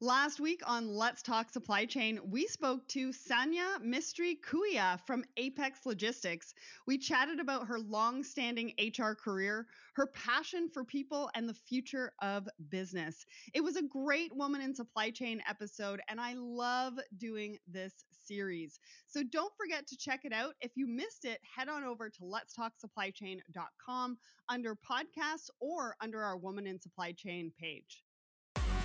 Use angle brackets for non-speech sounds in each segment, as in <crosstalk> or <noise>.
Last week on Let's Talk Supply Chain, we spoke to Sanya Mistry Kuya from Apex Logistics. We chatted about her long standing HR career, her passion for people, and the future of business. It was a great Woman in Supply Chain episode, and I love doing this series. So don't forget to check it out. If you missed it, head on over to letstalksupplychain.com under podcasts or under our Woman in Supply Chain page.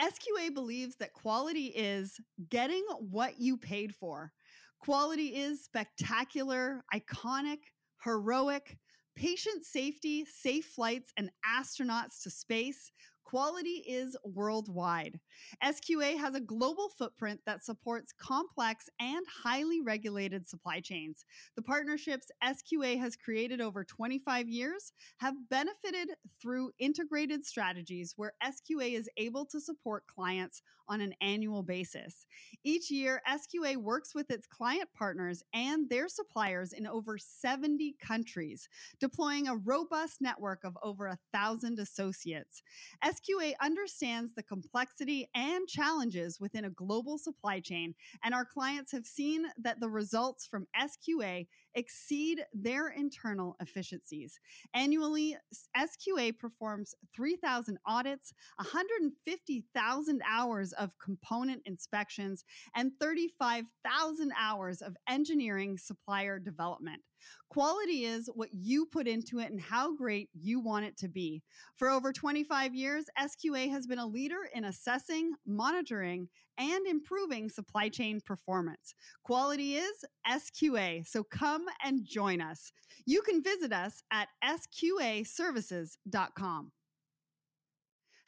SQA believes that quality is getting what you paid for. Quality is spectacular, iconic, heroic, patient safety, safe flights, and astronauts to space, quality is worldwide. SQA has a global footprint that supports complex and highly regulated supply chains. The partnerships SQA has created over 25 years have benefited through integrated strategies where SQA is able to support clients on an annual basis. Each year, SQA works with its client partners and their suppliers in over 70 countries, deploying a robust network of over a thousand associates. SQA understands the complexity and challenges within a global supply chain, and our clients have seen that the results from SQA exceed their internal efficiencies. Annually, SQA performs 3,000 audits, 150,000 hours of component inspections, and 35,000 hours of engineering supplier development. Quality is what you put into it and how great you want it to be. For over 25 years, SQA has been a leader in assessing, monitoring, and improving supply chain performance. Quality is SQA, so come and join us. You can visit us at sqaservices.com.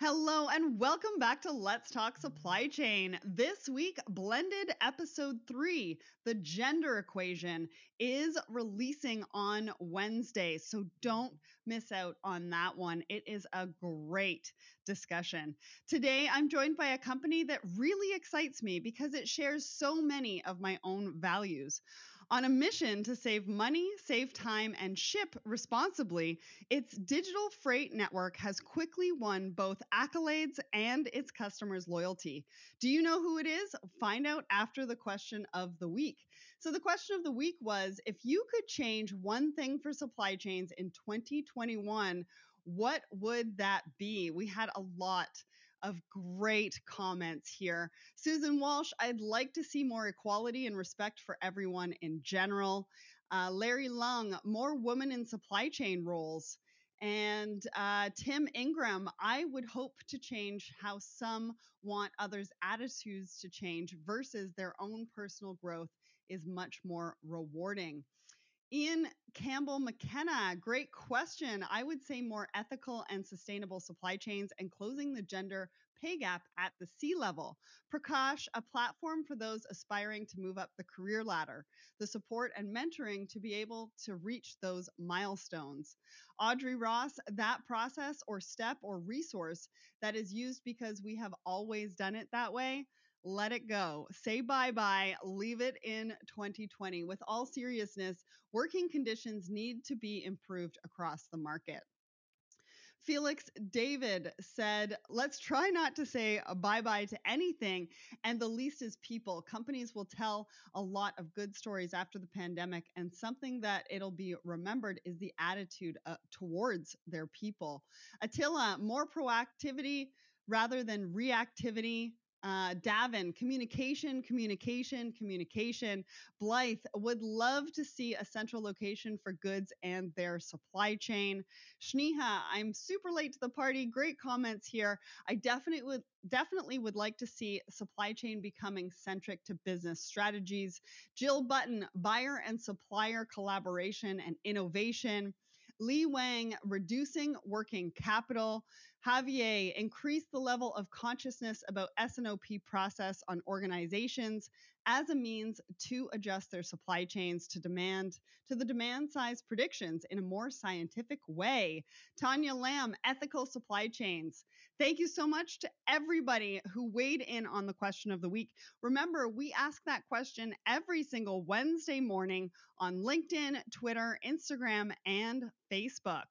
Hello and welcome back to Let's Talk Supply Chain. This week, blended episode three, the gender equation, is releasing on Wednesday. So don't miss out on that one. It is a great discussion. Today, I'm joined by a company that really excites me because it shares so many of my own values. On a mission to save money, save time, and ship responsibly, its digital freight network has quickly won both accolades and its customers' loyalty. Do you know who it is? Find out after the question of the week. So, the question of the week was if you could change one thing for supply chains in 2021, what would that be? We had a lot of great comments here. Susan Walsh, I'd like to see more equality and respect for everyone in general. Uh, Larry Lung, more women in supply chain roles. And uh, Tim Ingram, I would hope to change how some want others' attitudes to change versus their own personal growth is much more rewarding. Ian Campbell McKenna, great question. I would say more ethical and sustainable supply chains and closing the gender pay gap at the C level. Prakash, a platform for those aspiring to move up the career ladder, the support and mentoring to be able to reach those milestones. Audrey Ross, that process or step or resource that is used because we have always done it that way let it go. Say bye bye. Leave it in 2020. With all seriousness, working conditions need to be improved across the market. Felix David said, Let's try not to say bye bye to anything. And the least is people. Companies will tell a lot of good stories after the pandemic. And something that it'll be remembered is the attitude uh, towards their people. Attila, more proactivity rather than reactivity uh, Davin, communication, communication, communication. Blythe would love to see a central location for goods and their supply chain. Shneha, I'm super late to the party. Great comments here. I definitely would definitely would like to see supply chain becoming centric to business strategies. Jill Button, buyer and supplier collaboration and innovation. Lee Wang, reducing working capital. Javier increased the level of consciousness about S&OP process on organizations as a means to adjust their supply chains to demand to the demand size predictions in a more scientific way. Tanya Lamb, ethical supply chains. Thank you so much to everybody who weighed in on the question of the week. Remember, we ask that question every single Wednesday morning on LinkedIn, Twitter, Instagram, and Facebook.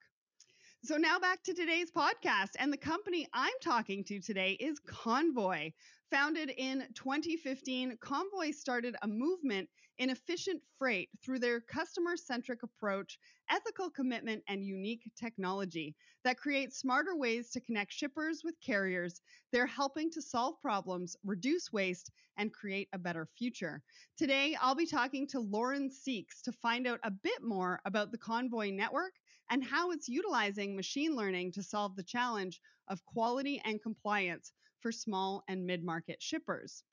So now back to today's podcast. And the company I'm talking to today is Convoy. Founded in 2015, Convoy started a movement in efficient freight through their customer centric approach, ethical commitment, and unique technology that creates smarter ways to connect shippers with carriers. They're helping to solve problems, reduce waste, and create a better future. Today, I'll be talking to Lauren Seeks to find out a bit more about the Convoy network and how it's utilizing machine learning to solve the challenge of quality and compliance for small and mid market shippers.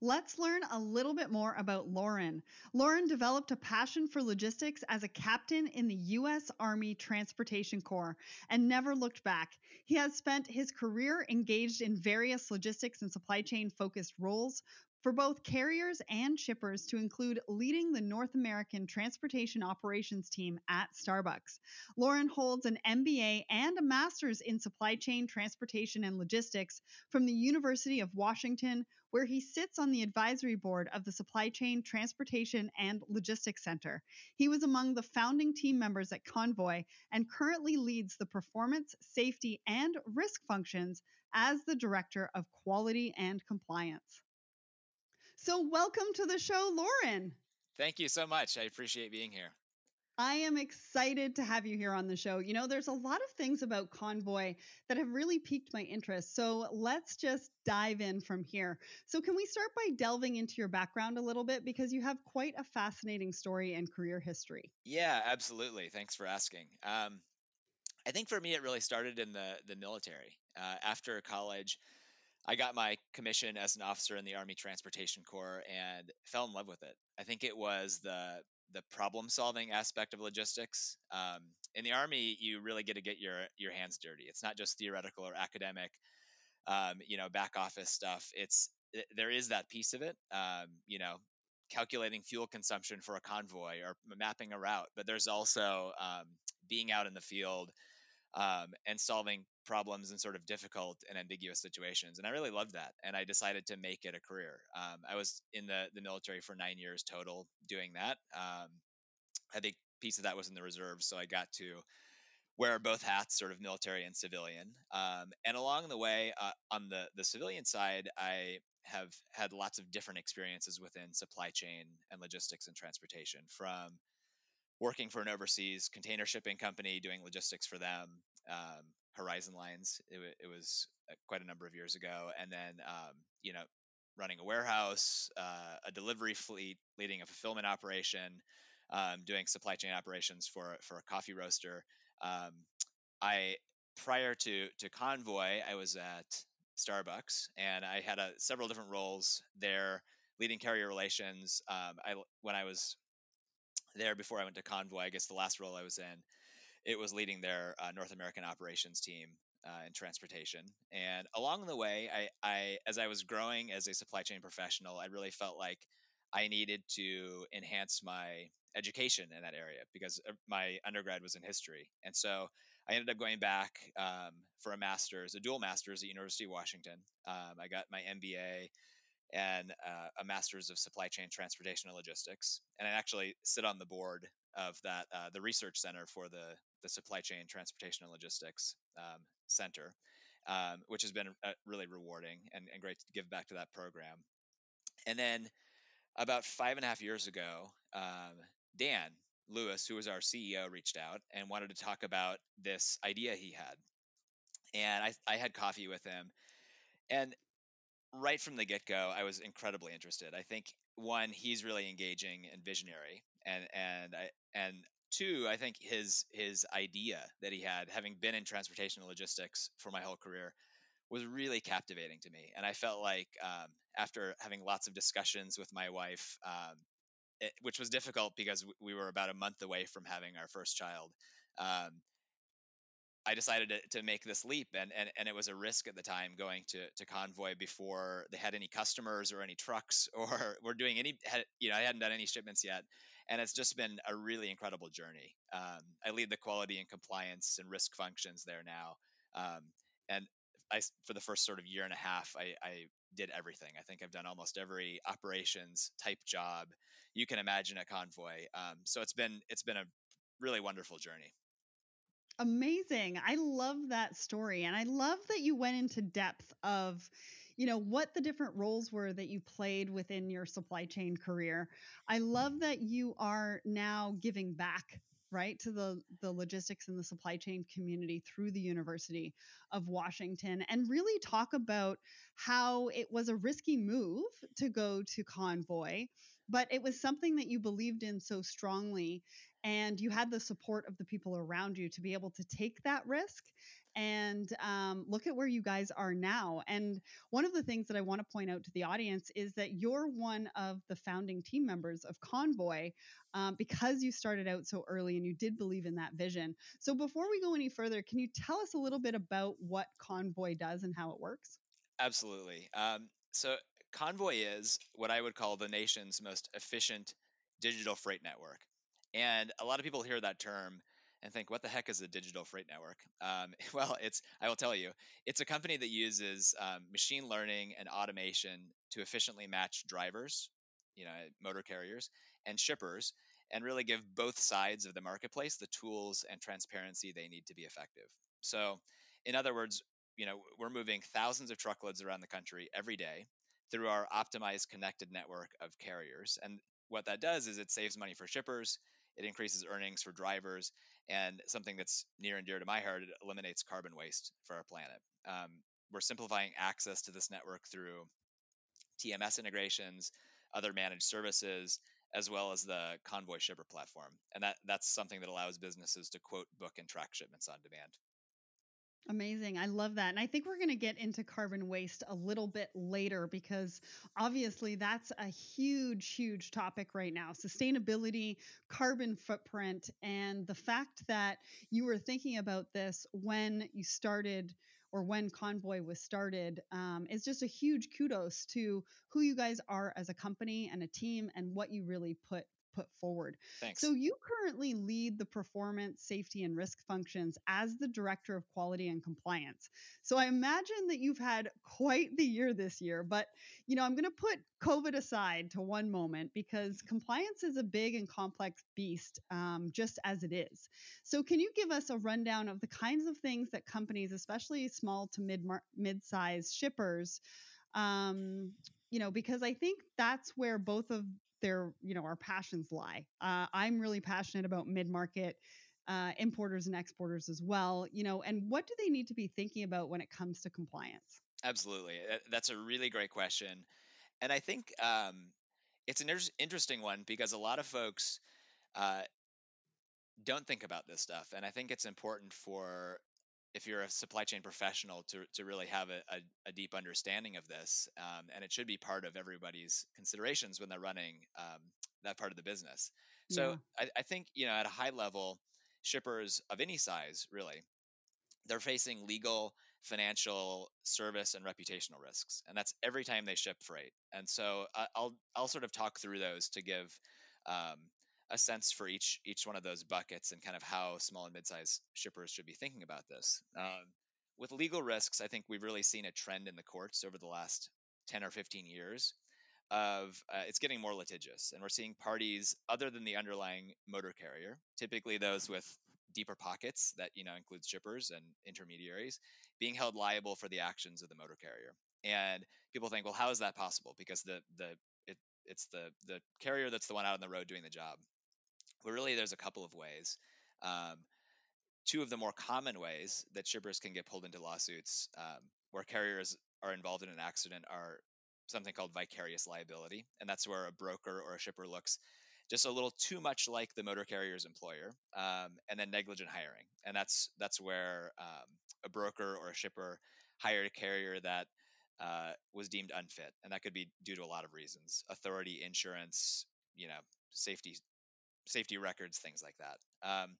Let's learn a little bit more about Lauren. Lauren developed a passion for logistics as a captain in the U.S. Army Transportation Corps and never looked back. He has spent his career engaged in various logistics and supply chain focused roles, for both carriers and shippers to include leading the North American Transportation Operations team at Starbucks. Lauren holds an MBA and a master's in supply chain, transportation, and logistics from the University of Washington, where he sits on the advisory board of the Supply Chain, Transportation, and Logistics Center. He was among the founding team members at Convoy and currently leads the performance, safety, and risk functions as the Director of Quality and Compliance. So, welcome to the show, Lauren. Thank you so much. I appreciate being here. I am excited to have you here on the show. You know, there's a lot of things about Convoy that have really piqued my interest. So let's just dive in from here. So, can we start by delving into your background a little bit? Because you have quite a fascinating story and career history. Yeah, absolutely. Thanks for asking. Um, I think for me, it really started in the, the military. Uh, after college, I got my commission as an officer in the Army Transportation Corps and fell in love with it. I think it was the the problem solving aspect of logistics. Um, in the Army, you really get to get your your hands dirty. It's not just theoretical or academic, um, you know, back office stuff. It's it, there is that piece of it. Um, you know, calculating fuel consumption for a convoy or mapping a route, but there's also um, being out in the field um, and solving problems in sort of difficult and ambiguous situations. And I really loved that. And I decided to make it a career. Um, I was in the, the military for nine years total doing that. Um, I think piece of that was in the reserves. So I got to wear both hats, sort of military and civilian. Um, and along the way, uh, on the, the civilian side, I have had lots of different experiences within supply chain and logistics and transportation from working for an overseas container shipping company doing logistics for them um, horizon lines it, it, was uh, quite a number of years ago. And then um, you know running a warehouse uh, a delivery fleet leading a fulfillment operation um, doing supply chain operations for for a coffee roaster. Um, i prior to to convoy i was at starbucks and i had a, several different roles there leading carrier relations. Um, I, when i was there before I went to Convoy. I guess the last role I was in, it was leading their uh, North American operations team uh, in transportation. And along the way, I, I, as I was growing as a supply chain professional, I really felt like I needed to enhance my education in that area because my undergrad was in history. And so I ended up going back um, for a master's, a dual master's at University of Washington. Um, I got my MBA and uh, a master's of supply chain transportation and logistics and i actually sit on the board of that uh, the research center for the the supply chain transportation and logistics um, center um, which has been uh, really rewarding and, and great to give back to that program. And then about five and a half years ago um, dan lewis who was our ceo reached out and wanted to talk about this idea he had. And I, I had coffee with him and right from the get go, I was incredibly interested. I think one, he's really engaging and visionary, and and I and two, I think his his idea that he had, having been in transportation and logistics for my whole career, was really captivating to me. And I felt like um, after having lots of discussions with my wife, um, it, which was difficult because we were about a month away from having our first child. Um, I decided to, to make this leap, and, and and it was a risk at the time going to to Convoy before they had any customers or any trucks <laughs> or were doing any had, you know I hadn't done any shipments yet, and it's just been a really incredible journey. Um, I lead the quality and compliance and risk functions there now, um, and I for the first sort of year and a half I, I did everything. I think I've done almost every operations type job you can imagine at Convoy. Um, so it's been it's been a really wonderful journey. Amazing. I love that story. And I love that you went into depth of, you know, what the different roles were that you played within your supply chain career. I love that you are now giving back right to the the logistics and the supply chain community through the University of Washington and really talk about how it was a risky move to go to Convoy but it was something that you believed in so strongly and you had the support of the people around you to be able to take that risk and um, look at where you guys are now. And one of the things that I want to point out to the audience is that you're one of the founding team members of Convoy um, because you started out so early and you did believe in that vision. So before we go any further, can you tell us a little bit about what Convoy does and how it works? Absolutely. Um, so Convoy is what I would call the nation's most efficient digital freight network. And a lot of people hear that term and think, what the heck is a digital freight network? Um, <laughs> well, it's, I will tell you, it's a company that uses um, machine learning and automation to efficiently match drivers, you know, motor carriers, and shippers, and really give both sides of the marketplace the tools and transparency they need to be effective. So, in other words, you know, we're moving thousands of truckloads around the country every day through our optimized connected network of carriers. And what that does is it saves money for shippers, it increases earnings for drivers, and something that's near and dear to my heart, it eliminates carbon waste for our planet. Um, we're simplifying access to this network through TMS integrations, other managed services, as well as the Convoy shipper platform. And that, that's something that allows businesses to quote, book, and track shipments on demand. Amazing. I love that. And I think we're going to get into carbon waste a little bit later because obviously that's a huge, huge topic right now. Sustainability, carbon footprint, and the fact that you were thinking about this when you started or when Convoy was started um, is just a huge kudos to who you guys are as a company and a team and what you really put put forward. Thanks. So you currently lead the performance, safety, and risk functions as the director of quality and compliance. So I imagine that you've had quite the year this year, but you know, I'm going to put COVID aside to one moment because compliance is a big and complex beast, um, just as it is. So can you give us a rundown of the kinds of things that companies, especially small to mid mid-sized shippers, um, you know, because I think that's where both of their you know our passions lie. Uh, I'm really passionate about mid market. Uh, importers and exporters as well, you know, and what do they need to be thinking about when it comes to compliance? Absolutely, that's a really great question, and I think um, it's an inter- interesting one because a lot of folks uh, don't think about this stuff, and I think it's important for if you're a supply chain professional to, to really have a, a, a deep understanding of this um, and it should be part of everybody's considerations when they're running um, that part of the business so yeah. I, I think you know at a high level shippers of any size really they're facing legal financial service and reputational risks and that's every time they ship freight and so i'll i'll sort of talk through those to give um, a sense for each each one of those buckets and kind of how small and mid-sized shippers should be thinking about this. Um, with legal risks, I think we've really seen a trend in the courts over the last 10 or 15 years of uh, it's getting more litigious and we're seeing parties other than the underlying motor carrier typically those with deeper pockets that you know includes shippers and intermediaries being held liable for the actions of the motor carrier. And people think well how is that possible? Because the the it, it's the the carrier that's the one out on the road doing the job but really, there's a couple of ways. Um, two of the more common ways that shippers can get pulled into lawsuits um, where carriers are involved in an accident are something called vicarious liability. And that's where a broker or a shipper looks just a little too much like the motor carrier's employer, um, and then negligent hiring. And that's that's where um, a broker or a shipper hired a carrier that uh, was deemed unfit, and that could be due to a lot of reasons: authority, insurance, you know, safety safety records, things like that. Um,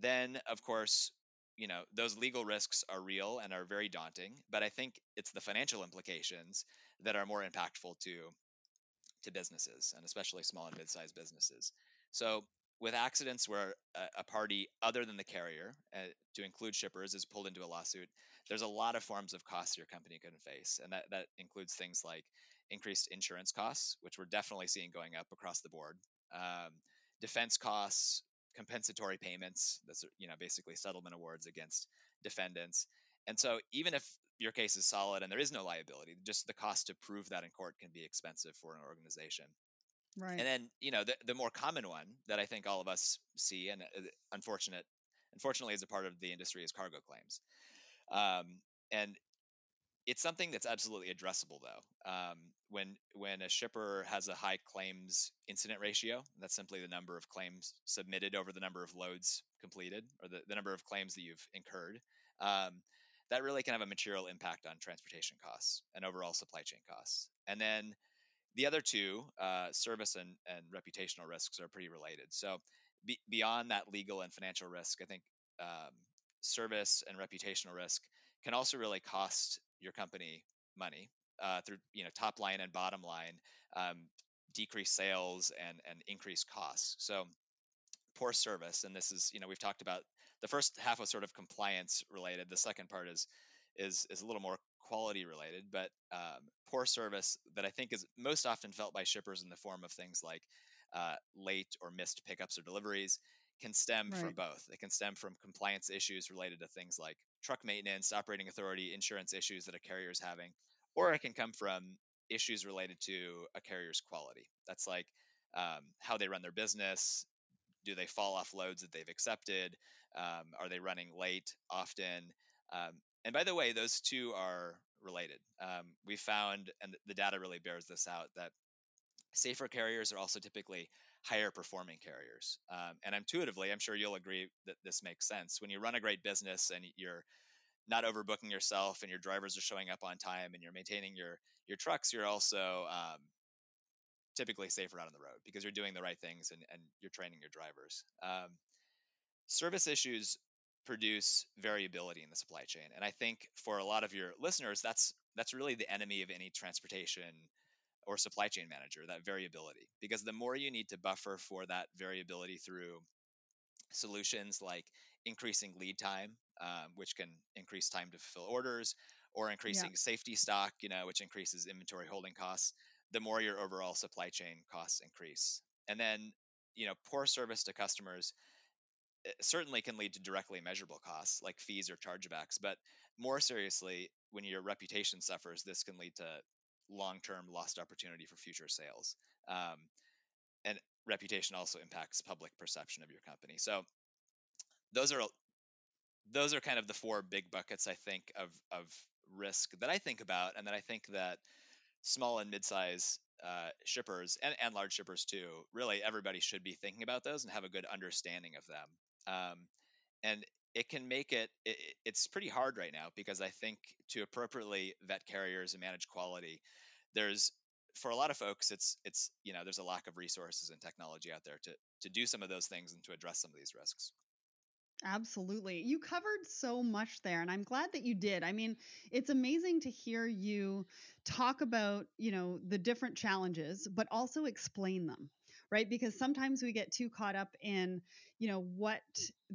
then, of course, you know those legal risks are real and are very daunting but i think it's the financial implications that are more impactful to to businesses and especially small and mid-sized businesses so with accidents where a, a party other than the carrier uh, to include shippers is pulled into a lawsuit there's a lot of forms of costs your company can face and that, that includes things like increased insurance costs which we're definitely seeing going up across the board um, defense costs compensatory payments that's you know basically settlement awards against defendants. And so even if your case is solid and there is no liability just the cost to prove that in court can be expensive for an organization. Right. and then you know the, the more common one that i think all of us see and uh, unfortunate unfortunately as a part of the industry is cargo claims. Um, and it's something that's absolutely addressable though. Um, when when a shipper has a high claims incident ratio, that's simply the number of claims submitted over the number of loads completed, or the, the number of claims that you've incurred. Um, that really can have a material impact on transportation costs and overall supply chain costs. And then the other two, uh, service and, and reputational risks, are pretty related. So be, beyond that legal and financial risk, I think um, service and reputational risk can also really cost your company money uh, through you know top line and bottom line, um, decrease sales and and increase costs. So poor service, and this is you know we've talked about the first half was sort of compliance related. The second part is is is a little more quality related, but um, poor service that I think is most often felt by shippers in the form of things like uh, late or missed pickups or deliveries can stem right. from both. It can stem from compliance issues related to things like truck maintenance, operating authority, insurance issues that a carrier is having, or it can come from issues related to a carrier's quality. That's like um, how they run their business. Do they fall off loads that they've accepted? Um, are they running late often? Um, and by the way, those two are related. Um, we found, and the data really bears this out, that safer carriers are also typically higher performing carriers. Um, and intuitively, I'm sure you'll agree that this makes sense. When you run a great business and you're not overbooking yourself and your drivers are showing up on time and you're maintaining your your trucks, you're also um, typically safer out on the road because you're doing the right things and, and you're training your drivers. Um, service issues produce variability in the supply chain, and I think for a lot of your listeners, that's that's really the enemy of any transportation or supply chain manager that variability because the more you need to buffer for that variability through solutions like increasing lead time um, which can increase time to fulfill orders or increasing yeah. safety stock you know which increases inventory holding costs the more your overall supply chain costs increase and then you know poor service to customers eh, certainly can lead to directly measurable costs like fees or chargebacks but more seriously when your reputation suffers this can lead to long-term lost opportunity for future sales. Um, and reputation also impacts public perception of your company. So those are those are kind of the four big buckets I think of of risk that I think about, and that I think that small and mid-size uh, shippers and, and large shippers too, really everybody should be thinking about those and have a good understanding of them. Um, and it can make it, it, it's pretty hard right now because i think to appropriately vet carriers and manage quality there's for a lot of folks it's it's you know there's a lack of resources and technology out there to to do some of those things and to address some of these risks Absolutely. You covered so much there and I'm glad that you did. I mean, it's amazing to hear you talk about, you know, the different challenges but also explain them right? Because sometimes we get too caught up in, you know, what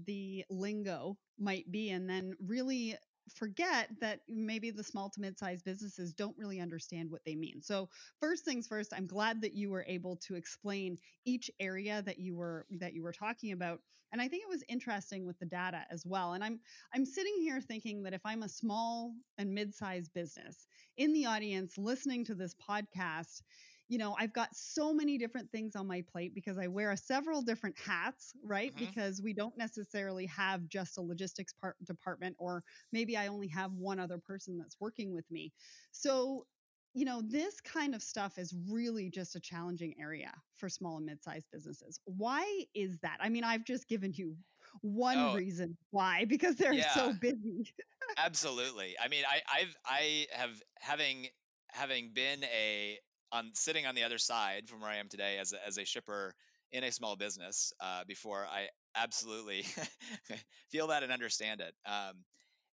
the lingo might be and then really forget that maybe the small to mid-sized businesses don't really understand what they mean. So, first things first, I'm glad that you were able to explain each area that you were that you were talking about. And I think it was interesting with the data as well. And I'm I'm sitting here thinking that if I'm a small and mid-sized business in the audience listening to this podcast, you know, I've got so many different things on my plate because I wear several different hats, right? Mm-hmm. Because we don't necessarily have just a logistics part department, or maybe I only have one other person that's working with me. So, you know, this kind of stuff is really just a challenging area for small and mid-sized businesses. Why is that? I mean, I've just given you one oh, reason why because they're yeah, so busy. <laughs> absolutely. I mean, I I've I have having having been a on sitting on the other side from where I am today as a, as a shipper in a small business uh, before I absolutely <laughs> feel that and understand it. Um,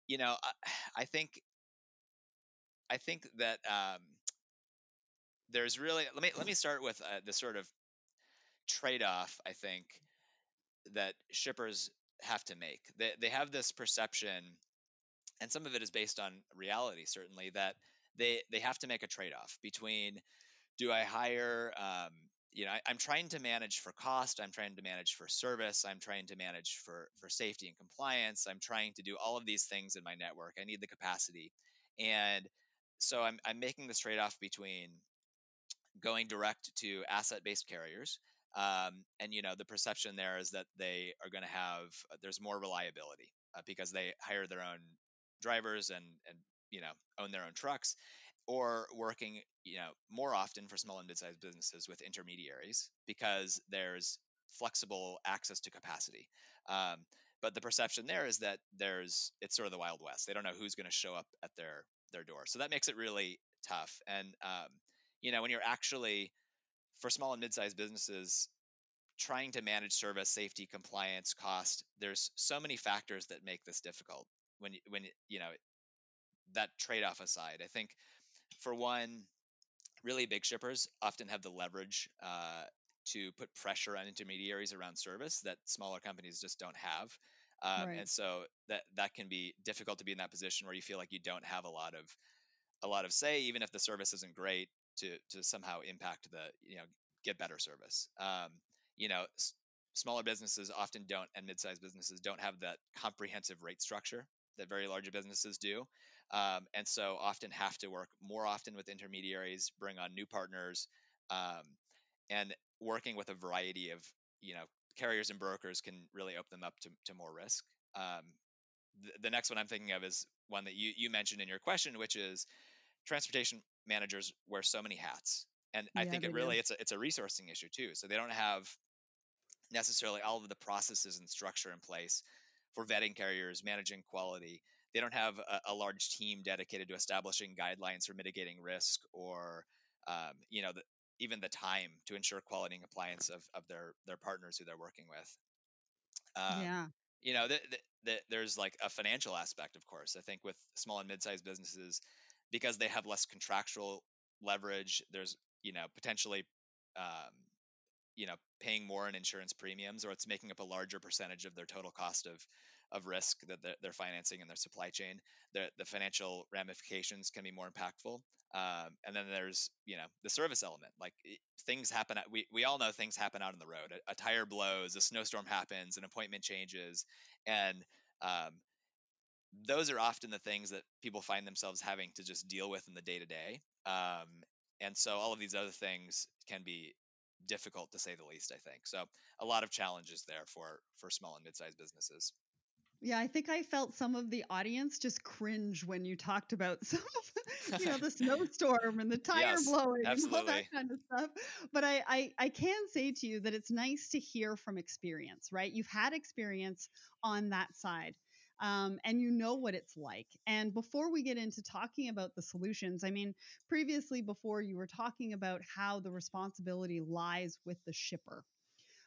you know, I, I, think I think that um, there's really let me let me start with uh, the sort of trade-off. I think that shippers have to make. They they have this perception, and some of it is based on reality, certainly that they they have to make a trade-off between do I hire um, you know, I, am trying to manage for cost. I'm trying to manage for service. I'm trying to manage for for safety and compliance. I'm trying to do all of these things in my network. I need the capacity, and so I'm I'm making this trade off between going direct to asset based carriers. Um, and you know the perception there is that they are going to have there's more reliability uh, because they hire their own drivers and and you know own their own trucks or working you know more often for small and mid-sized businesses with intermediaries because there's flexible access to capacity. Um, but the perception there is that there's it's sort of the wild west. They don't know who's going to show up at their their door. So that makes it really tough. And um, you know when you're actually for small and mid-sized businesses trying to manage service safety compliance cost there's so many factors that make this difficult when when you know that trade-off aside. I think for one, really big shippers often have the leverage uh, to put pressure on intermediaries around service that smaller companies just don't have. Um, right. And so that that can be difficult to be in that position where you feel like you don't have a lot of a lot of say, even if the service isn't great, to to somehow impact the you know get better service. Um, you know, s- smaller businesses often don't, and mid-sized businesses don't have that comprehensive rate structure that very large businesses do um, and so often have to work more often with intermediaries, bring on new partners, um, and working with a variety of you know carriers and brokers can really open them up to, to more risk. Um, the, the next one I'm thinking of is one that you you mentioned in your question, which is transportation managers wear so many hats, and yeah, I think it really do. it's a it's a resourcing issue too. So they don't have necessarily all of the processes and structure in place for vetting carriers, managing quality, they don't have a, a large team dedicated to establishing guidelines for mitigating risk or um, you know the, even the time to ensure quality and compliance of, of their their partners who they're working with. Um, yeah. you know the, the, the, there's like a financial aspect of course. I think with small and mid-sized businesses because they have less contractual leverage there's you know potentially um, you know paying more in insurance premiums or it's making up a larger percentage of their total cost of of risk that they're, financing in their supply chain the, the financial ramifications can be more impactful. Um, and then there's you know the service element like things happen we, we all know things happen out on the road. A, a tire blows a snowstorm happens an appointment changes and um, those are often the things that people find themselves having to just deal with in the day to day and so all of these other things can be difficult to say the least i think. So a lot of challenges there for for small and mid-sized businesses yeah, I think I felt some of the audience just cringe when you talked about <laughs> some of, you know, the <laughs> snowstorm and the tire yes, blowing absolutely. and all that kind of stuff. But I, I, I can say to you that it's nice to hear from experience, right? You've had experience on that side. Um, and you know what it's like. And before we get into talking about the solutions, I mean, previously, before you were talking about how the responsibility lies with the shipper.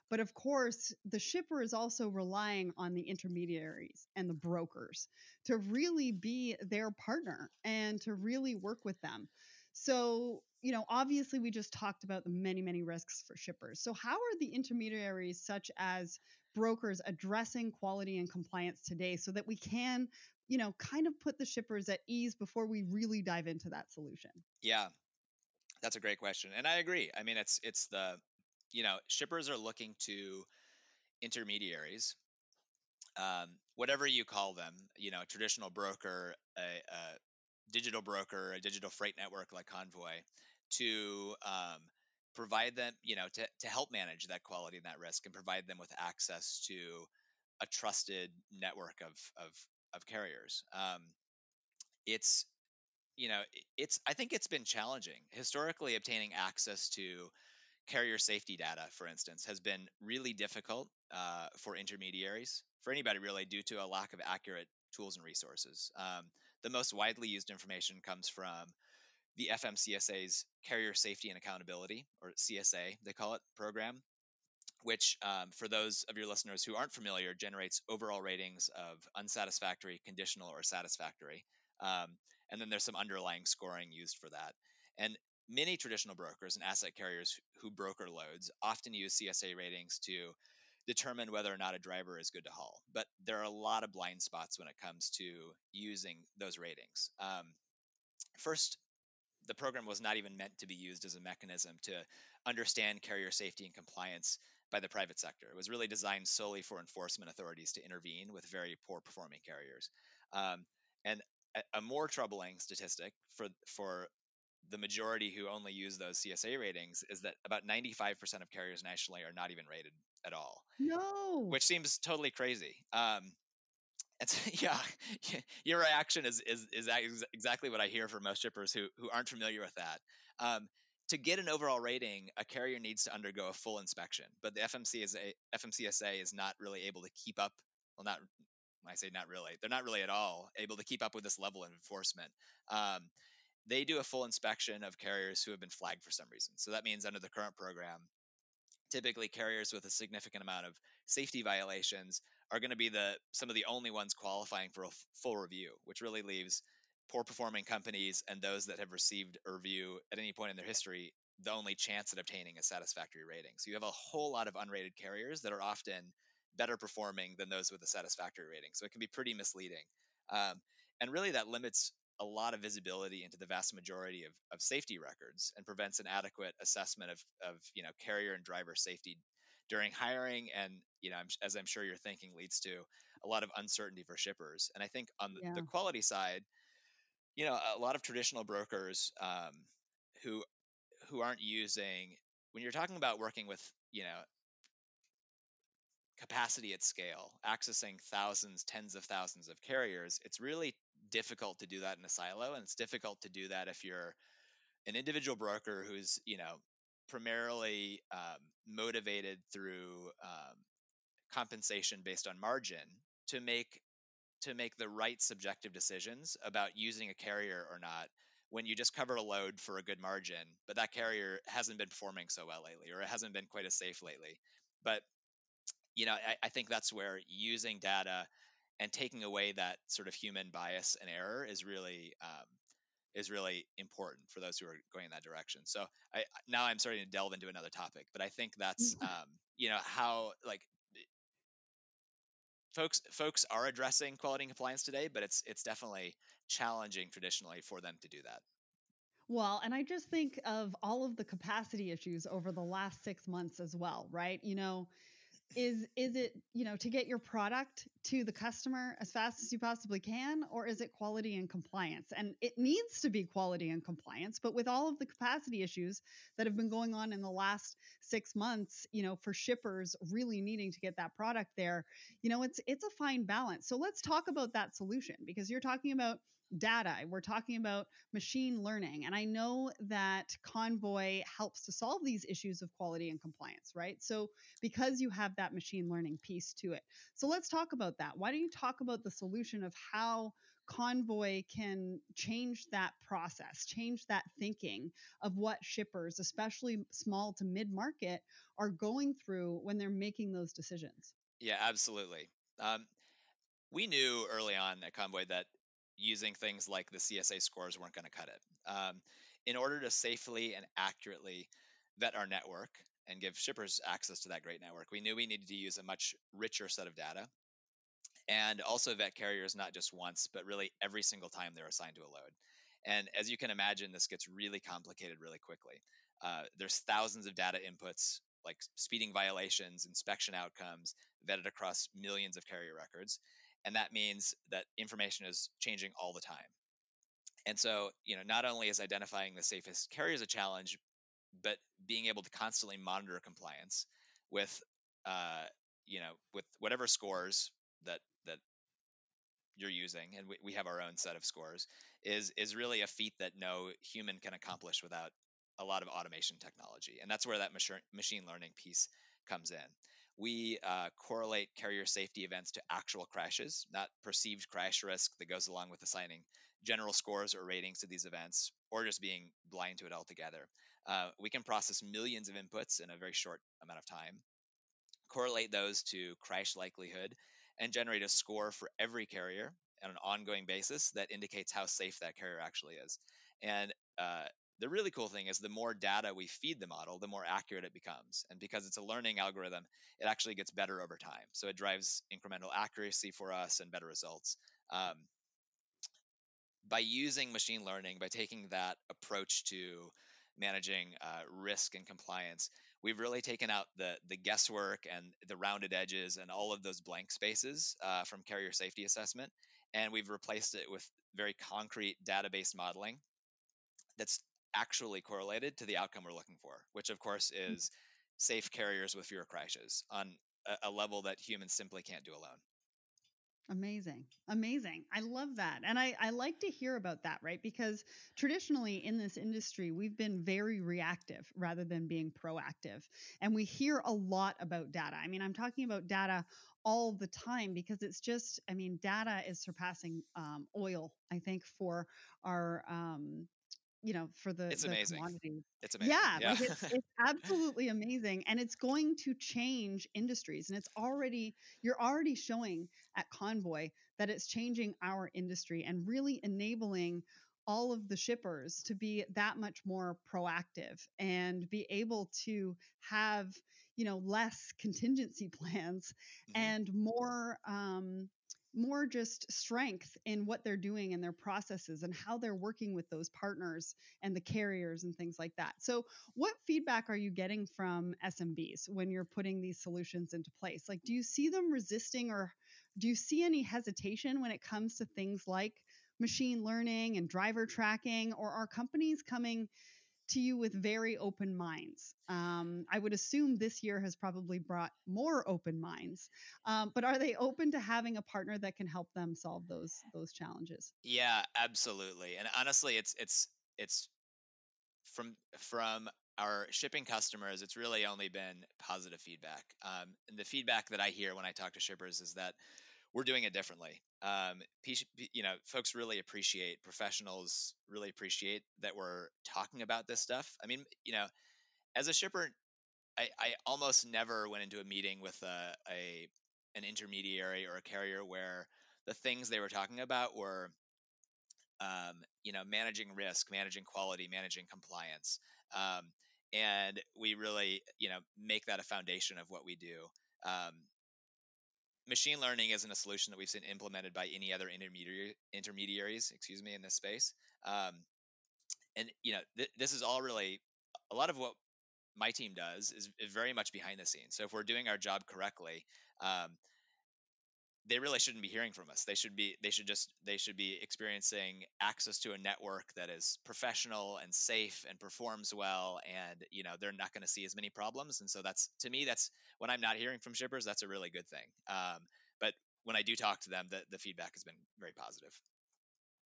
But of course, the shipper is also relying on the intermediaries and the brokers to really be their partner and to really work with them. So, you know, obviously, we just talked about the many, many risks for shippers. So, how are the intermediaries, such as brokers, addressing quality and compliance today so that we can, you know, kind of put the shippers at ease before we really dive into that solution? Yeah, that's a great question, and I agree. I mean, it's it's the you know shippers are looking to intermediaries um, whatever you call them you know a traditional broker a, a, digital broker a digital freight network like convoy to um, provide them you know to, to help manage that quality and that risk and provide them with access to a trusted network of of, of carriers. Um, it's you know it's i think it's been challenging. Historically obtaining access to carrier safety data, for instance, has been really difficult uh, for intermediaries, for anybody really, due to a lack of accurate tools and resources. Um, the most widely used information comes from the FMCSA's Carrier Safety and Accountability, or CSA, they call it, program. which, um, for those of your listeners who aren't familiar, generates overall ratings of unsatisfactory, conditional, or satisfactory. Um, and then there's some underlying scoring used for that. And many traditional brokers and asset carriers who broker loads often use CSA ratings to determine whether or not a driver is good to haul. But there are a lot of blind spots when it comes to using those ratings. Um, first, the program was not even meant to be used as a mechanism to understand carrier safety and compliance by the private sector. It was really designed solely for enforcement authorities to intervene with very poor performing carriers. Um, and a, a, more troubling statistic for for the majority who only use those CSA ratings is that about 95% of carriers nationally are not even rated at all. No. Which seems totally crazy. Um, it's <laughs> yeah, your reaction is, is is exactly what I hear from most shippers who who aren't familiar with that. Um, to get an overall rating, a carrier needs to undergo a full inspection, but the FMCSA, FMCSA is not really able to keep up. Well, not I say not really. They're not really at all able to keep up with this level of enforcement. Um, they do a full inspection of carriers who have been flagged for some reason. So that means under the current program, typically carriers with a significant amount of safety violations are going to be the some of the only ones qualifying for a f- full review, which really leaves poor performing companies and those that have received a review at any point in their history the only chance at obtaining a satisfactory rating. So you have a whole lot of unrated carriers that are often better performing than those with a satisfactory rating. So it can be pretty misleading. Um, and really that limits a lot of visibility into the vast majority of, of safety records and prevents an adequate assessment of, of you know carrier and driver safety during hiring and you know as i'm sure you're thinking leads to a lot of uncertainty for shippers and i think on yeah. the quality side you know a lot of traditional brokers um, who who aren't using when you're talking about working with you know capacity at scale accessing thousands tens of thousands of carriers it's really difficult to do that in a silo and it's difficult to do that if you're an individual broker who's you know primarily um, motivated through um, compensation based on margin to make to make the right subjective decisions about using a carrier or not when you just cover a load for a good margin but that carrier hasn't been performing so well lately or it hasn't been quite as safe lately. But you know I, I think that's where using data and taking away that sort of human bias and error is really um, is really important for those who are going in that direction. So I now I'm starting to delve into another topic, but I think that's mm-hmm. um, you know how like folks folks are addressing quality and compliance today, but it's it's definitely challenging traditionally for them to do that. Well, and I just think of all of the capacity issues over the last six months as well, right? You know, is is it you know to get your product to the customer as fast as you possibly can or is it quality and compliance and it needs to be quality and compliance but with all of the capacity issues that have been going on in the last 6 months you know for shippers really needing to get that product there you know it's it's a fine balance so let's talk about that solution because you're talking about data. We're talking about machine learning. And I know that Convoy helps to solve these issues of quality and compliance, right? So, because you have that machine learning piece to it. So, let's talk about that. Why don't you talk about the solution of how Convoy can change that process, change that thinking of what shippers, especially small to mid market, are going through when they're making those decisions? Yeah, absolutely. Um, we knew early on at Convoy that using things like the CSA scores weren't going to cut it. Um, in order to safely and accurately vet our network and give shippers access to that great network, we knew we needed to use a much richer set of data and also vet carriers not just once, but really every single time they're assigned to a load. And as you can imagine, this gets really complicated really quickly. Uh, there's thousands of data inputs like speeding violations, inspection outcomes, vetted across millions of carrier records and that means that information is changing all the time and so you know not only is identifying the safest carriers a challenge but being able to constantly monitor compliance with uh, you know with whatever scores that that you're using and we, we have our own set of scores is is really a feat that no human can accomplish without a lot of automation technology and that's where that machine learning piece comes in. We uh, correlate carrier safety events to actual crashes, not perceived crash risk that goes along with assigning general scores or ratings to these events, or just being blind to it altogether. Uh, we can process millions of inputs in a very short amount of time. correlate those to crash likelihood, and generate a score for every carrier on an ongoing basis that indicates how safe that carrier actually is. And uh, the really cool thing is the more data we feed the model, the more accurate it becomes. And because it's a learning algorithm, it actually gets better over time. So it drives incremental accuracy for us and better results. Um, by using machine learning, by taking that approach to managing uh, risk and compliance, we've really taken out the the guesswork and the rounded edges and all of those blank spaces uh, from carrier safety assessment, and we've replaced it with very concrete database modeling that's actually correlated to the outcome we're looking for, which of course mm. is safe carriers with fewer crashes on a, a level that humans simply can't do alone. Amazing. Amazing. I love that. And I, I like to hear about that, right? Because traditionally in this industry, we've been very reactive rather than being proactive. And we hear a lot about data. I mean, I'm talking about data all the time because it's just, I mean, data is surpassing um, oil, I think, for our um, you know for the, it's the amazing. It's amazing. Yeah, yeah. Like it's, it's <laughs> absolutely amazing, and it's going to change industries. And it's already you're already showing at Convoy that it's changing our industry and really enabling all of the shippers to be that much more proactive and be able to have you know less contingency <laughs> plans mm-hmm. and more um, more just strength in what they're doing and their processes and how they're working with those partners and the carriers and things like that. So, what feedback are you getting from SMBs when you're putting these solutions into place? Like, do you see them resisting or do you see any hesitation when it comes to things like machine learning and driver tracking, or are companies coming to you with very open minds. Um, I would assume this year has probably brought more open minds. Um, but are they open to having a partner that can help them solve those those challenges? Yeah, absolutely. And honestly, it's it's it's from from our shipping customers, it's really only been positive feedback. Um, and the feedback that I hear when I talk to shippers is that we're doing it differently. Um, you know, folks really appreciate professionals really appreciate that we're talking about this stuff. I mean, you know, as a shipper, I, I almost never went into a meeting with a, a an intermediary or a carrier where the things they were talking about were um, you know managing risk managing quality managing compliance um, and we really you know make that a foundation of what we do um, machine learning isn't a solution that we've seen implemented by any other intermediary intermediaries, excuse me, in this space. Um, and you know, th- this is all really a lot of what my team does is, is, very much behind the scenes. So if we're doing our job correctly, um, they really shouldn't be hearing from us. They should be they should just they should be experiencing access to a network that is professional and safe and performs well and you know they're not going to see as many problems and so that's to me that's when I'm not hearing from shippers that's a really good thing. Um, but when I do talk to them the the feedback has been very positive.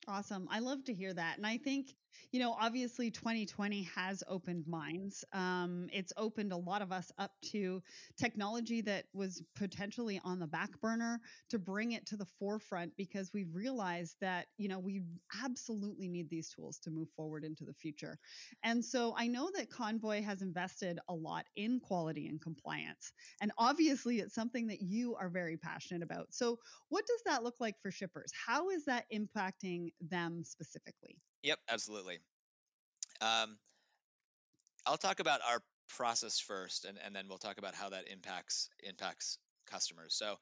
Awesome. I love to hear that. And I think, you know, obviously 2020 has opened minds. Um, it's opened a lot of us up to technology that was potentially on the back burner to bring it to the forefront because we've realized that, you know, we absolutely need these tools to move forward into the future. And so I know that Convoy has invested a lot in quality and compliance. And obviously it's something that you are very passionate about. So what does that look like for shippers? How is that impacting them specifically? Yep, absolutely. Um, I'll talk about our process first, and, and then we'll talk about how that impacts impacts customers. So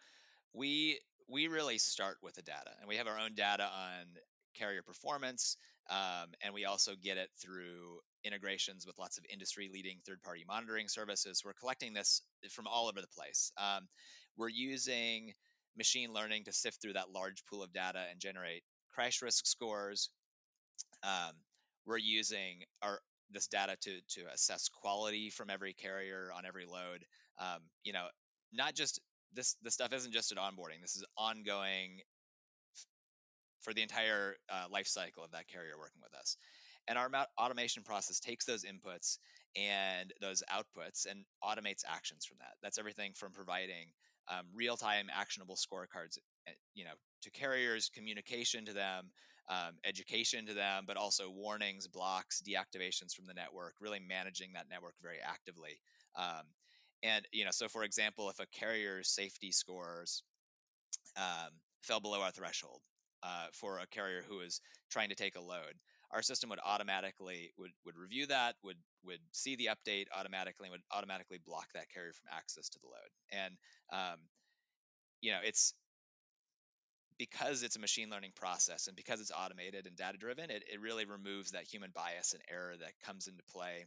we we really start with the data, and we have our own data on carrier performance, um, and we also get it through integrations with lots of industry leading third party monitoring services. We're collecting this from all over the place. Um, we're using machine learning to sift through that large pool of data and generate crash risk scores. Um, we're using our this data to to assess quality from every carrier on every load. Um, you know, not just this. This stuff isn't just at onboarding. This is ongoing f- for the entire uh, life cycle of that carrier working with us. And our automation process takes those inputs and those outputs and automates actions from that. That's everything from providing um, real-time actionable scorecards, eh, you know, to carriers, communication to them, um, education to them, but also warnings, blocks, deactivations from the network, really managing that network very actively. Um, and you know, so for example, if a carrier's safety scores um, fell below our threshold uh, for a carrier who is trying to take a load, our system would automatically would, would review that, would would see the update automatically, and would automatically block that carrier from access to the load. And um, you know, it's because it's a machine learning process and because it's automated and data driven, it, it really removes that human bias and error that comes into play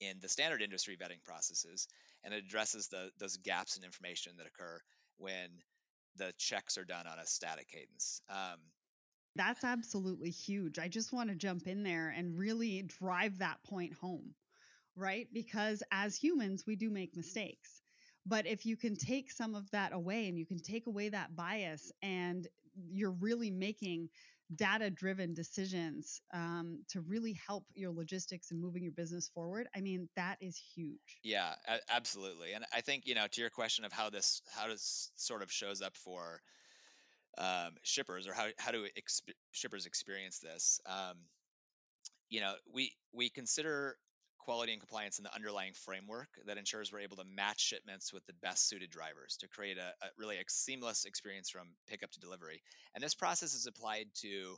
in the standard industry vetting processes and it addresses the, those gaps in information that occur when the checks are done on a static cadence. Um, That's absolutely huge. I just want to jump in there and really drive that point home, right? Because as humans, we do make mistakes. But if you can take some of that away and you can take away that bias and you're really making data driven decisions um, to really help your logistics and moving your business forward i mean that is huge. Yeah absolutely and i think you know to your question of how this how this sort of shows up for um, shippers or how, how do exp- shippers experience this um, you know we we consider quality and compliance in the underlying framework that ensures we're able to match shipments with the best suited drivers to create a, a really a seamless experience from pickup to delivery. And this process is applied to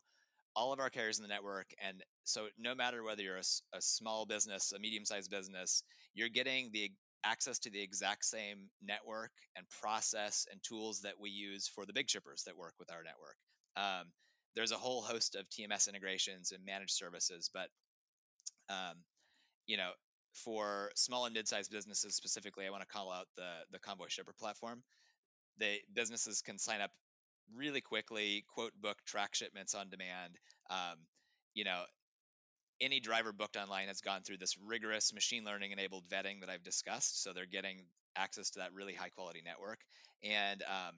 all of our carriers in the network. And so, no matter whether you're a, a small business, a medium sized business, you're getting the access to the exact same network and process and tools that we use for the big shippers that work with our network. Um, there's a whole host of TMS integrations and managed services, but um, you know, for small and mid-sized businesses specifically, I want to call out the the Convoy Shipper platform. They businesses can sign up really quickly, quote book, track shipments on demand. Um, you know, any driver booked online has gone through this rigorous machine learning enabled vetting that I've discussed, so they're getting access to that really high quality network. And um,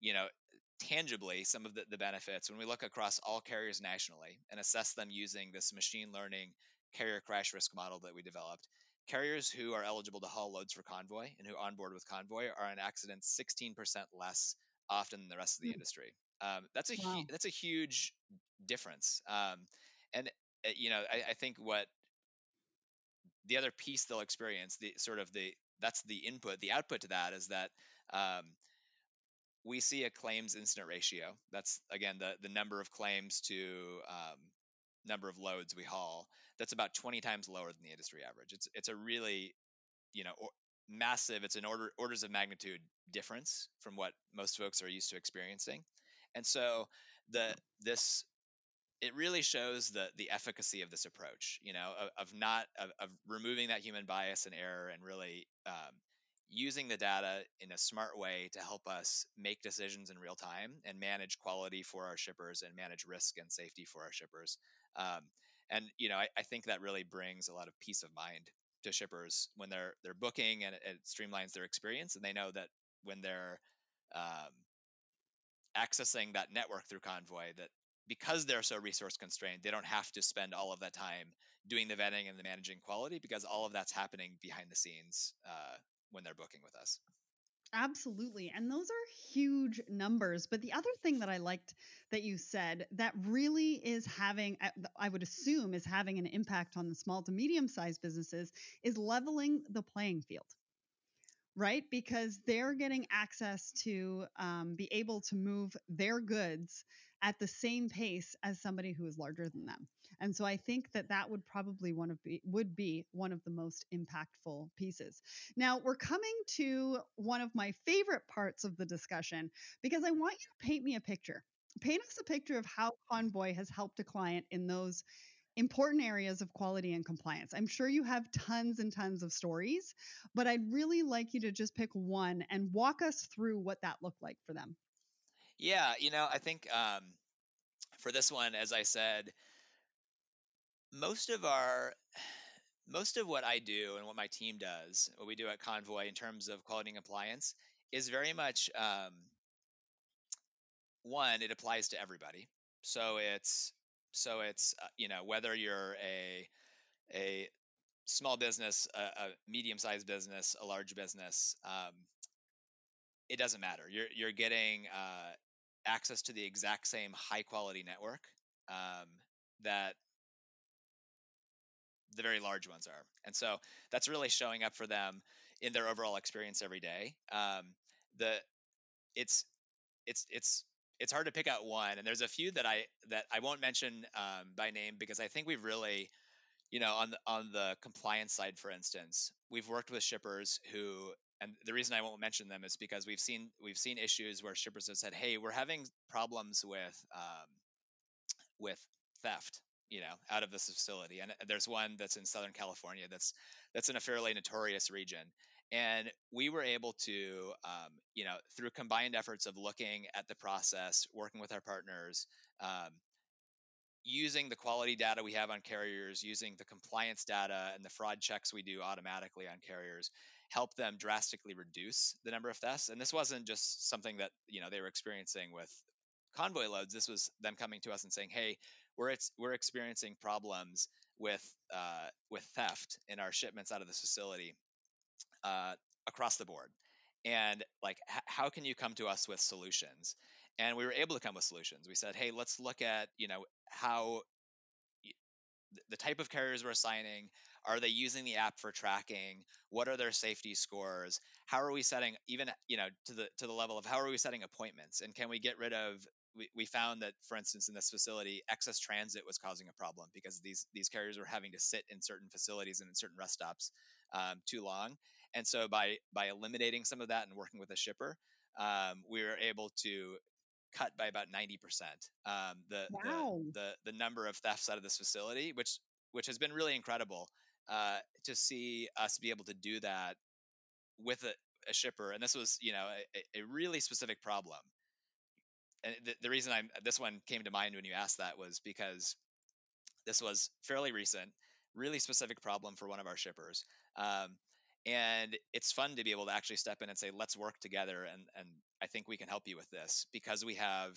you know, tangibly, some of the, the benefits when we look across all carriers nationally and assess them using this machine learning carrier crash risk model that we developed. Carriers who are eligible to haul loads for Convoy and who onboard with Convoy are in accidents 16% less often than the rest of the mm. industry. Um, that's a wow. hu- that's a huge difference. Um, and uh, you know, I, I, think what the other piece they'll experience, the sort of the that's the input. The output to that is that um, we see a claims incident ratio. That's again the the number of claims to um, number of loads we haul that's about 20 times lower than the industry average. It's it's a really, you know, or, massive. It's an order orders of magnitude difference from what most folks are used to experiencing, and so the this it really shows the the efficacy of this approach. You know, of, of not of, of, removing that human bias and error, and really um, using the data in a smart way to help us make decisions in real time and manage quality for our shippers and manage risk and safety for our shippers. Um, and you know, I, I, think that really brings a lot of peace of mind to shippers when they're they're booking, and it, it streamlines their experience, and they know that when they're um, accessing that network through Convoy, that because they're so resource constrained, they don't have to spend all of that time doing the vetting and the managing quality because all of that's happening behind the scenes uh, when they're booking with us. Absolutely. And those are huge numbers. But the other thing that I liked that you said that really is having, I would assume, is having an impact on the small to medium sized businesses is leveling the playing field right? Because they're getting access to um, be able to move their goods at the same pace as somebody who is larger than them. And so I think that that would probably one of be, would be one of the most impactful pieces. Now we're coming to one of my favorite parts of the discussion because I want you to paint me a picture. Paint us a picture of how Convoy has helped a client in those important areas of quality and compliance. I'm sure you have tons and tons of stories, but I'd really like you to just pick one and walk us through what that looked like for them. Yeah, you know, I think um, for this one, as I said, most of our most of what I do and what my team does, what we do at Convoy in terms of quality and compliance, is very much um, one. It applies to everybody, so it's so it's uh, you know whether you're a a small business, a, a medium-sized business, a large business, um, it doesn't matter. You're you're getting uh, access to the exact same high-quality network um, that the very large ones are, and so that's really showing up for them in their overall experience every day. Um, the it's it's it's it's hard to pick out one, and there's a few that I that I won't mention um, by name because I think we've really, you know, on the on the compliance side, for instance, we've worked with shippers who, and the reason I won't mention them is because we've seen we've seen issues where shippers have said, "Hey, we're having problems with um, with theft." You know out of this facility and there's one that's in southern california that's that's in a fairly notorious region and we were able to um, you know through combined efforts of looking at the process working with our partners um, using the quality data we have on carriers using the compliance data and the fraud checks we do automatically on carriers help them drastically reduce the number of thefts and this wasn't just something that you know they were experiencing with convoy loads this was them coming to us and saying hey we're it's, we're experiencing problems with uh, with theft in our shipments out of this facility uh, across the board. And like h- how can you come to us with solutions? And we were able to come with solutions. We said hey let's look at you know how the type of carriers we're assigning. Are they using the app for tracking? What are their safety scores? How are we setting even you know to the to the level of how are we setting appointments? And can we get rid of we, we found that for instance in this facility excess transit was causing a problem because these these carriers were having to sit in certain facilities and in certain rest stops um, too long and so by by eliminating some of that and working with a shipper, um, we were able to cut by about 90% um, the, wow. the, the the number of thefts out of this facility, which which has been really incredible uh, to see us be able to do that with a, a shipper. And this was you know a, a really specific problem. And the, the reason I this one came to mind when you asked that was because this was fairly recent, really specific problem for one of our shippers. Um, and it's fun to be able to actually step in and say let's work together and and i think we can help you with this because we have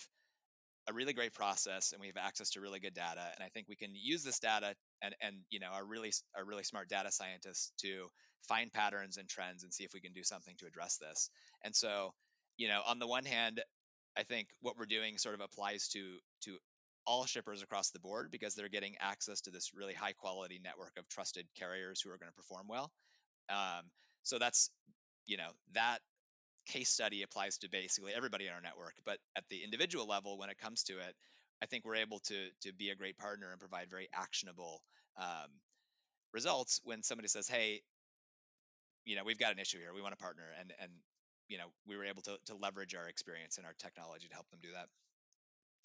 a really great process and we have access to really good data and i think we can use this data and and you know our really our really smart data scientists to find patterns and trends and see if we can do something to address this and so you know on the one hand i think what we're doing sort of applies to to all shippers across the board because they're getting access to this really high quality network of trusted carriers who are going to perform well um, so that's, you know, that case study applies to basically everybody in our network. But at the individual level, when it comes to it, I think we're able to to be a great partner and provide very actionable um, results when somebody says, "Hey, you know, we've got an issue here. We want to partner," and and you know, we were able to to leverage our experience and our technology to help them do that.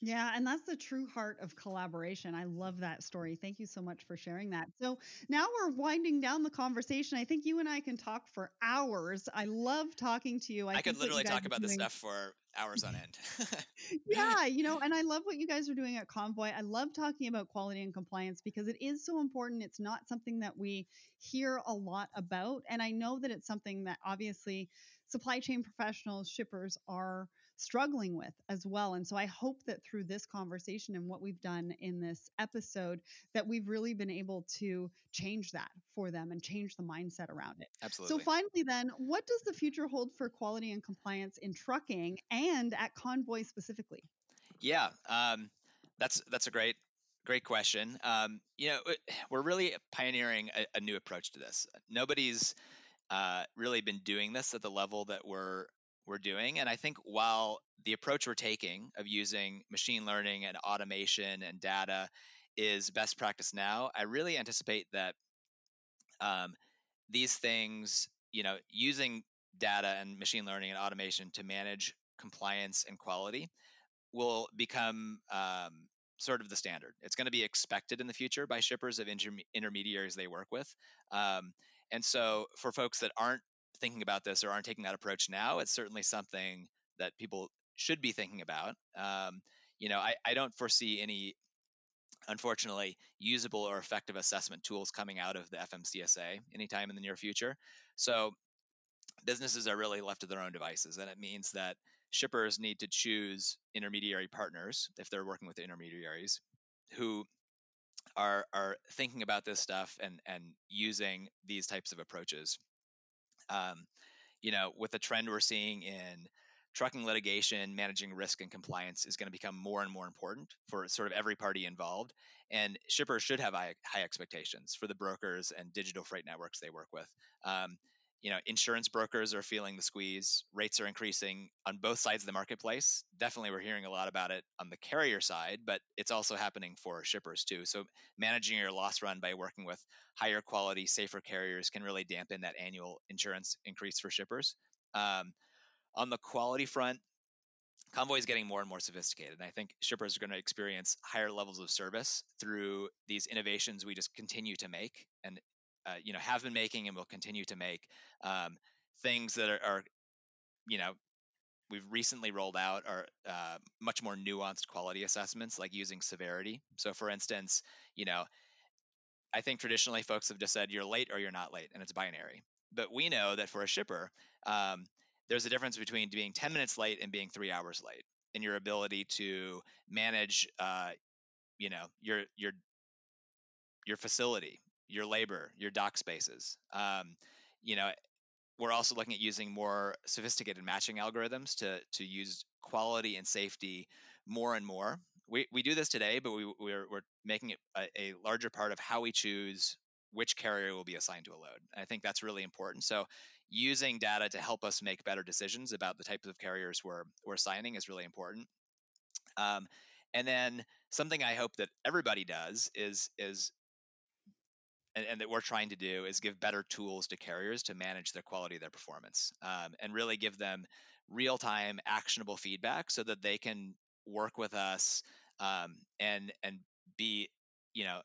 Yeah, and that's the true heart of collaboration. I love that story. Thank you so much for sharing that. So now we're winding down the conversation. I think you and I can talk for hours. I love talking to you. I, I could literally talk about doing... this stuff for hours on end. <laughs> yeah, you know, and I love what you guys are doing at Convoy. I love talking about quality and compliance because it is so important. It's not something that we hear a lot about. And I know that it's something that obviously supply chain professionals, shippers are struggling with as well. And so I hope that through this conversation and what we've done in this episode, that we've really been able to change that for them and change the mindset around it. Absolutely. So finally, then, what does the future hold for quality and compliance in trucking and at Convoy specifically? Yeah, um, that's that's a great great question. Um, you know, we're really pioneering a, a, new approach to this. Nobody's uh, really been doing this at the level that we're we're doing. And I think while the approach we're taking of using machine learning and automation and data is best practice now, I really anticipate that um, these things, you know, using data and machine learning and automation to manage compliance and quality will become um, sort of the standard. It's going to be expected in the future by shippers of inter- intermediaries they work with. Um, and so, for folks that aren't thinking about this or aren't taking that approach now, it's certainly something that people should be thinking about. Um, you know, I, I don't foresee any, unfortunately, usable or effective assessment tools coming out of the FMCSA anytime in the near future. So businesses are really left to their own devices, and it means that shippers need to choose intermediary partners if they're working with intermediaries who are are thinking about this stuff and and using these types of approaches um, you know, with the trend we're seeing in trucking litigation, managing risk and compliance is going to become more and more important for sort of every party involved. And shippers should have high, high expectations for the brokers and digital freight networks they work with. Um, you know, insurance brokers are feeling the squeeze. Rates are increasing on both sides of the marketplace. Definitely, we're hearing a lot about it on the carrier side, but it's also happening for shippers too. So, managing your loss run by working with higher quality, safer carriers can really dampen that annual insurance increase for shippers. Um, on the quality front, Convoy is getting more and more sophisticated. And I think shippers are going to experience higher levels of service through these innovations we just continue to make and uh, you know have been making and will continue to make um, things that are, are, you know we've recently rolled out are uh, much more nuanced quality assessments like using severity. So for instance you know i think traditionally folks have just said you're late or you're not late and it's binary. But we know that for a shipper um, there's a difference between being 10 minutes late and being three hours late in your ability to manage uh, you know your your your facility your labor, your dock spaces. Um, you know, we're also looking at using more sophisticated matching algorithms to to use quality and safety more and more. We, we do this today, but we, we're, we're making it a, a larger part of how we choose which carrier will be assigned to a load. And I think that's really important. So using data to help us make better decisions about the types of carriers we're, we're signing is really important. Um, and then something I hope that everybody does is is and, and, that we're trying to do is give better tools to carriers to manage the quality of their performance um, and really give them real time actionable feedback so that they can work with us um, and and be you know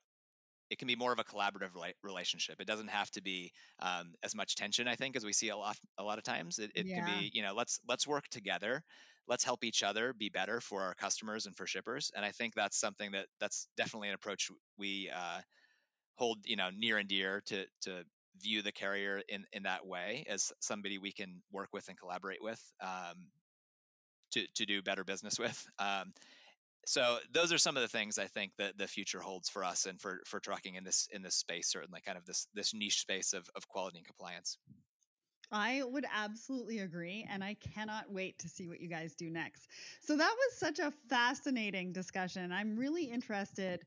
it can be more of a collaborative relationship. It doesn't have to be um, as much tension, I think, as we see a lot a lot of times. It, it yeah. can be, you know, let's let's work together, let's help each other be better for our customers and for shippers. And I think that's something that that's definitely an approach we uh, hold you know near and dear to to view the carrier in in that way as somebody we can work with and collaborate with um, to to do better business with. Um, so those are some of the things I think that the future holds for us and for for trucking in this in this space, certainly kind of this this niche space of of quality and compliance. I would absolutely agree. And I cannot wait to see what you guys do next. So, that was such a fascinating discussion. I'm really interested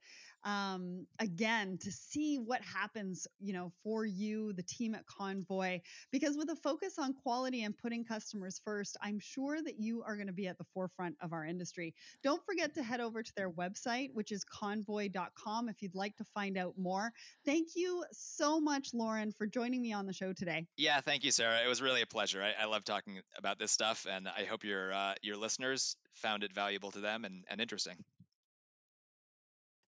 um, again to see what happens, you know, for you, the team at Convoy, because with a focus on quality and putting customers first, I'm sure that you are going to be at the forefront of our industry. Don't forget to head over to their website, which is convoy.com, if you'd like to find out more. Thank you so much, Lauren, for joining me on the show today. Yeah, thank you, Sarah. It was really a pleasure. I, I love talking about this stuff, and I hope your uh, your listeners found it valuable to them and, and interesting.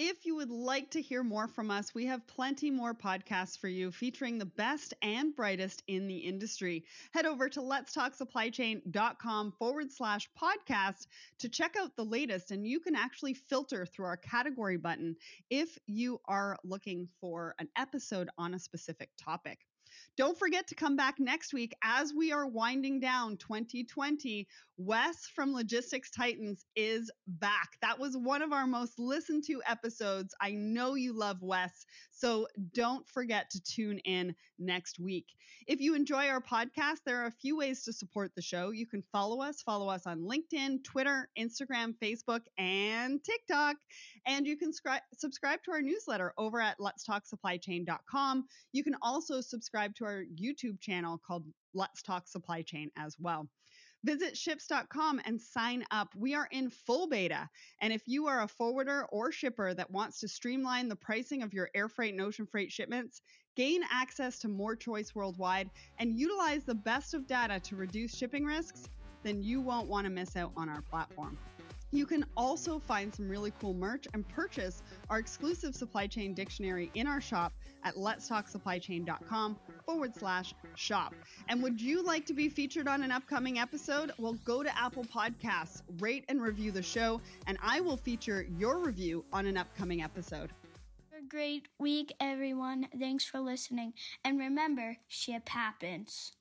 If you would like to hear more from us, we have plenty more podcasts for you featuring the best and brightest in the industry. Head over to letstalksupplychain.com forward slash podcast to check out the latest, and you can actually filter through our category button if you are looking for an episode on a specific topic. Don't forget to come back next week as we are winding down 2020. Wes from Logistics Titans is back. That was one of our most listened to episodes. I know you love Wes, so don't forget to tune in next week. If you enjoy our podcast, there are a few ways to support the show. You can follow us, follow us on LinkedIn, Twitter, Instagram, Facebook, and TikTok. And you can scri- subscribe to our newsletter over at letstalksupplychain.com. You can also subscribe to our YouTube channel called Let's Talk Supply Chain as well. Visit ships.com and sign up. We are in full beta. And if you are a forwarder or shipper that wants to streamline the pricing of your air freight and ocean freight shipments, gain access to more choice worldwide, and utilize the best of data to reduce shipping risks, then you won't want to miss out on our platform. You can also find some really cool merch and purchase our exclusive supply chain dictionary in our shop at letstalksupplychain.com forward slash shop. And would you like to be featured on an upcoming episode? Well, go to Apple Podcasts, rate and review the show, and I will feature your review on an upcoming episode. a great week, everyone. Thanks for listening. And remember, ship happens.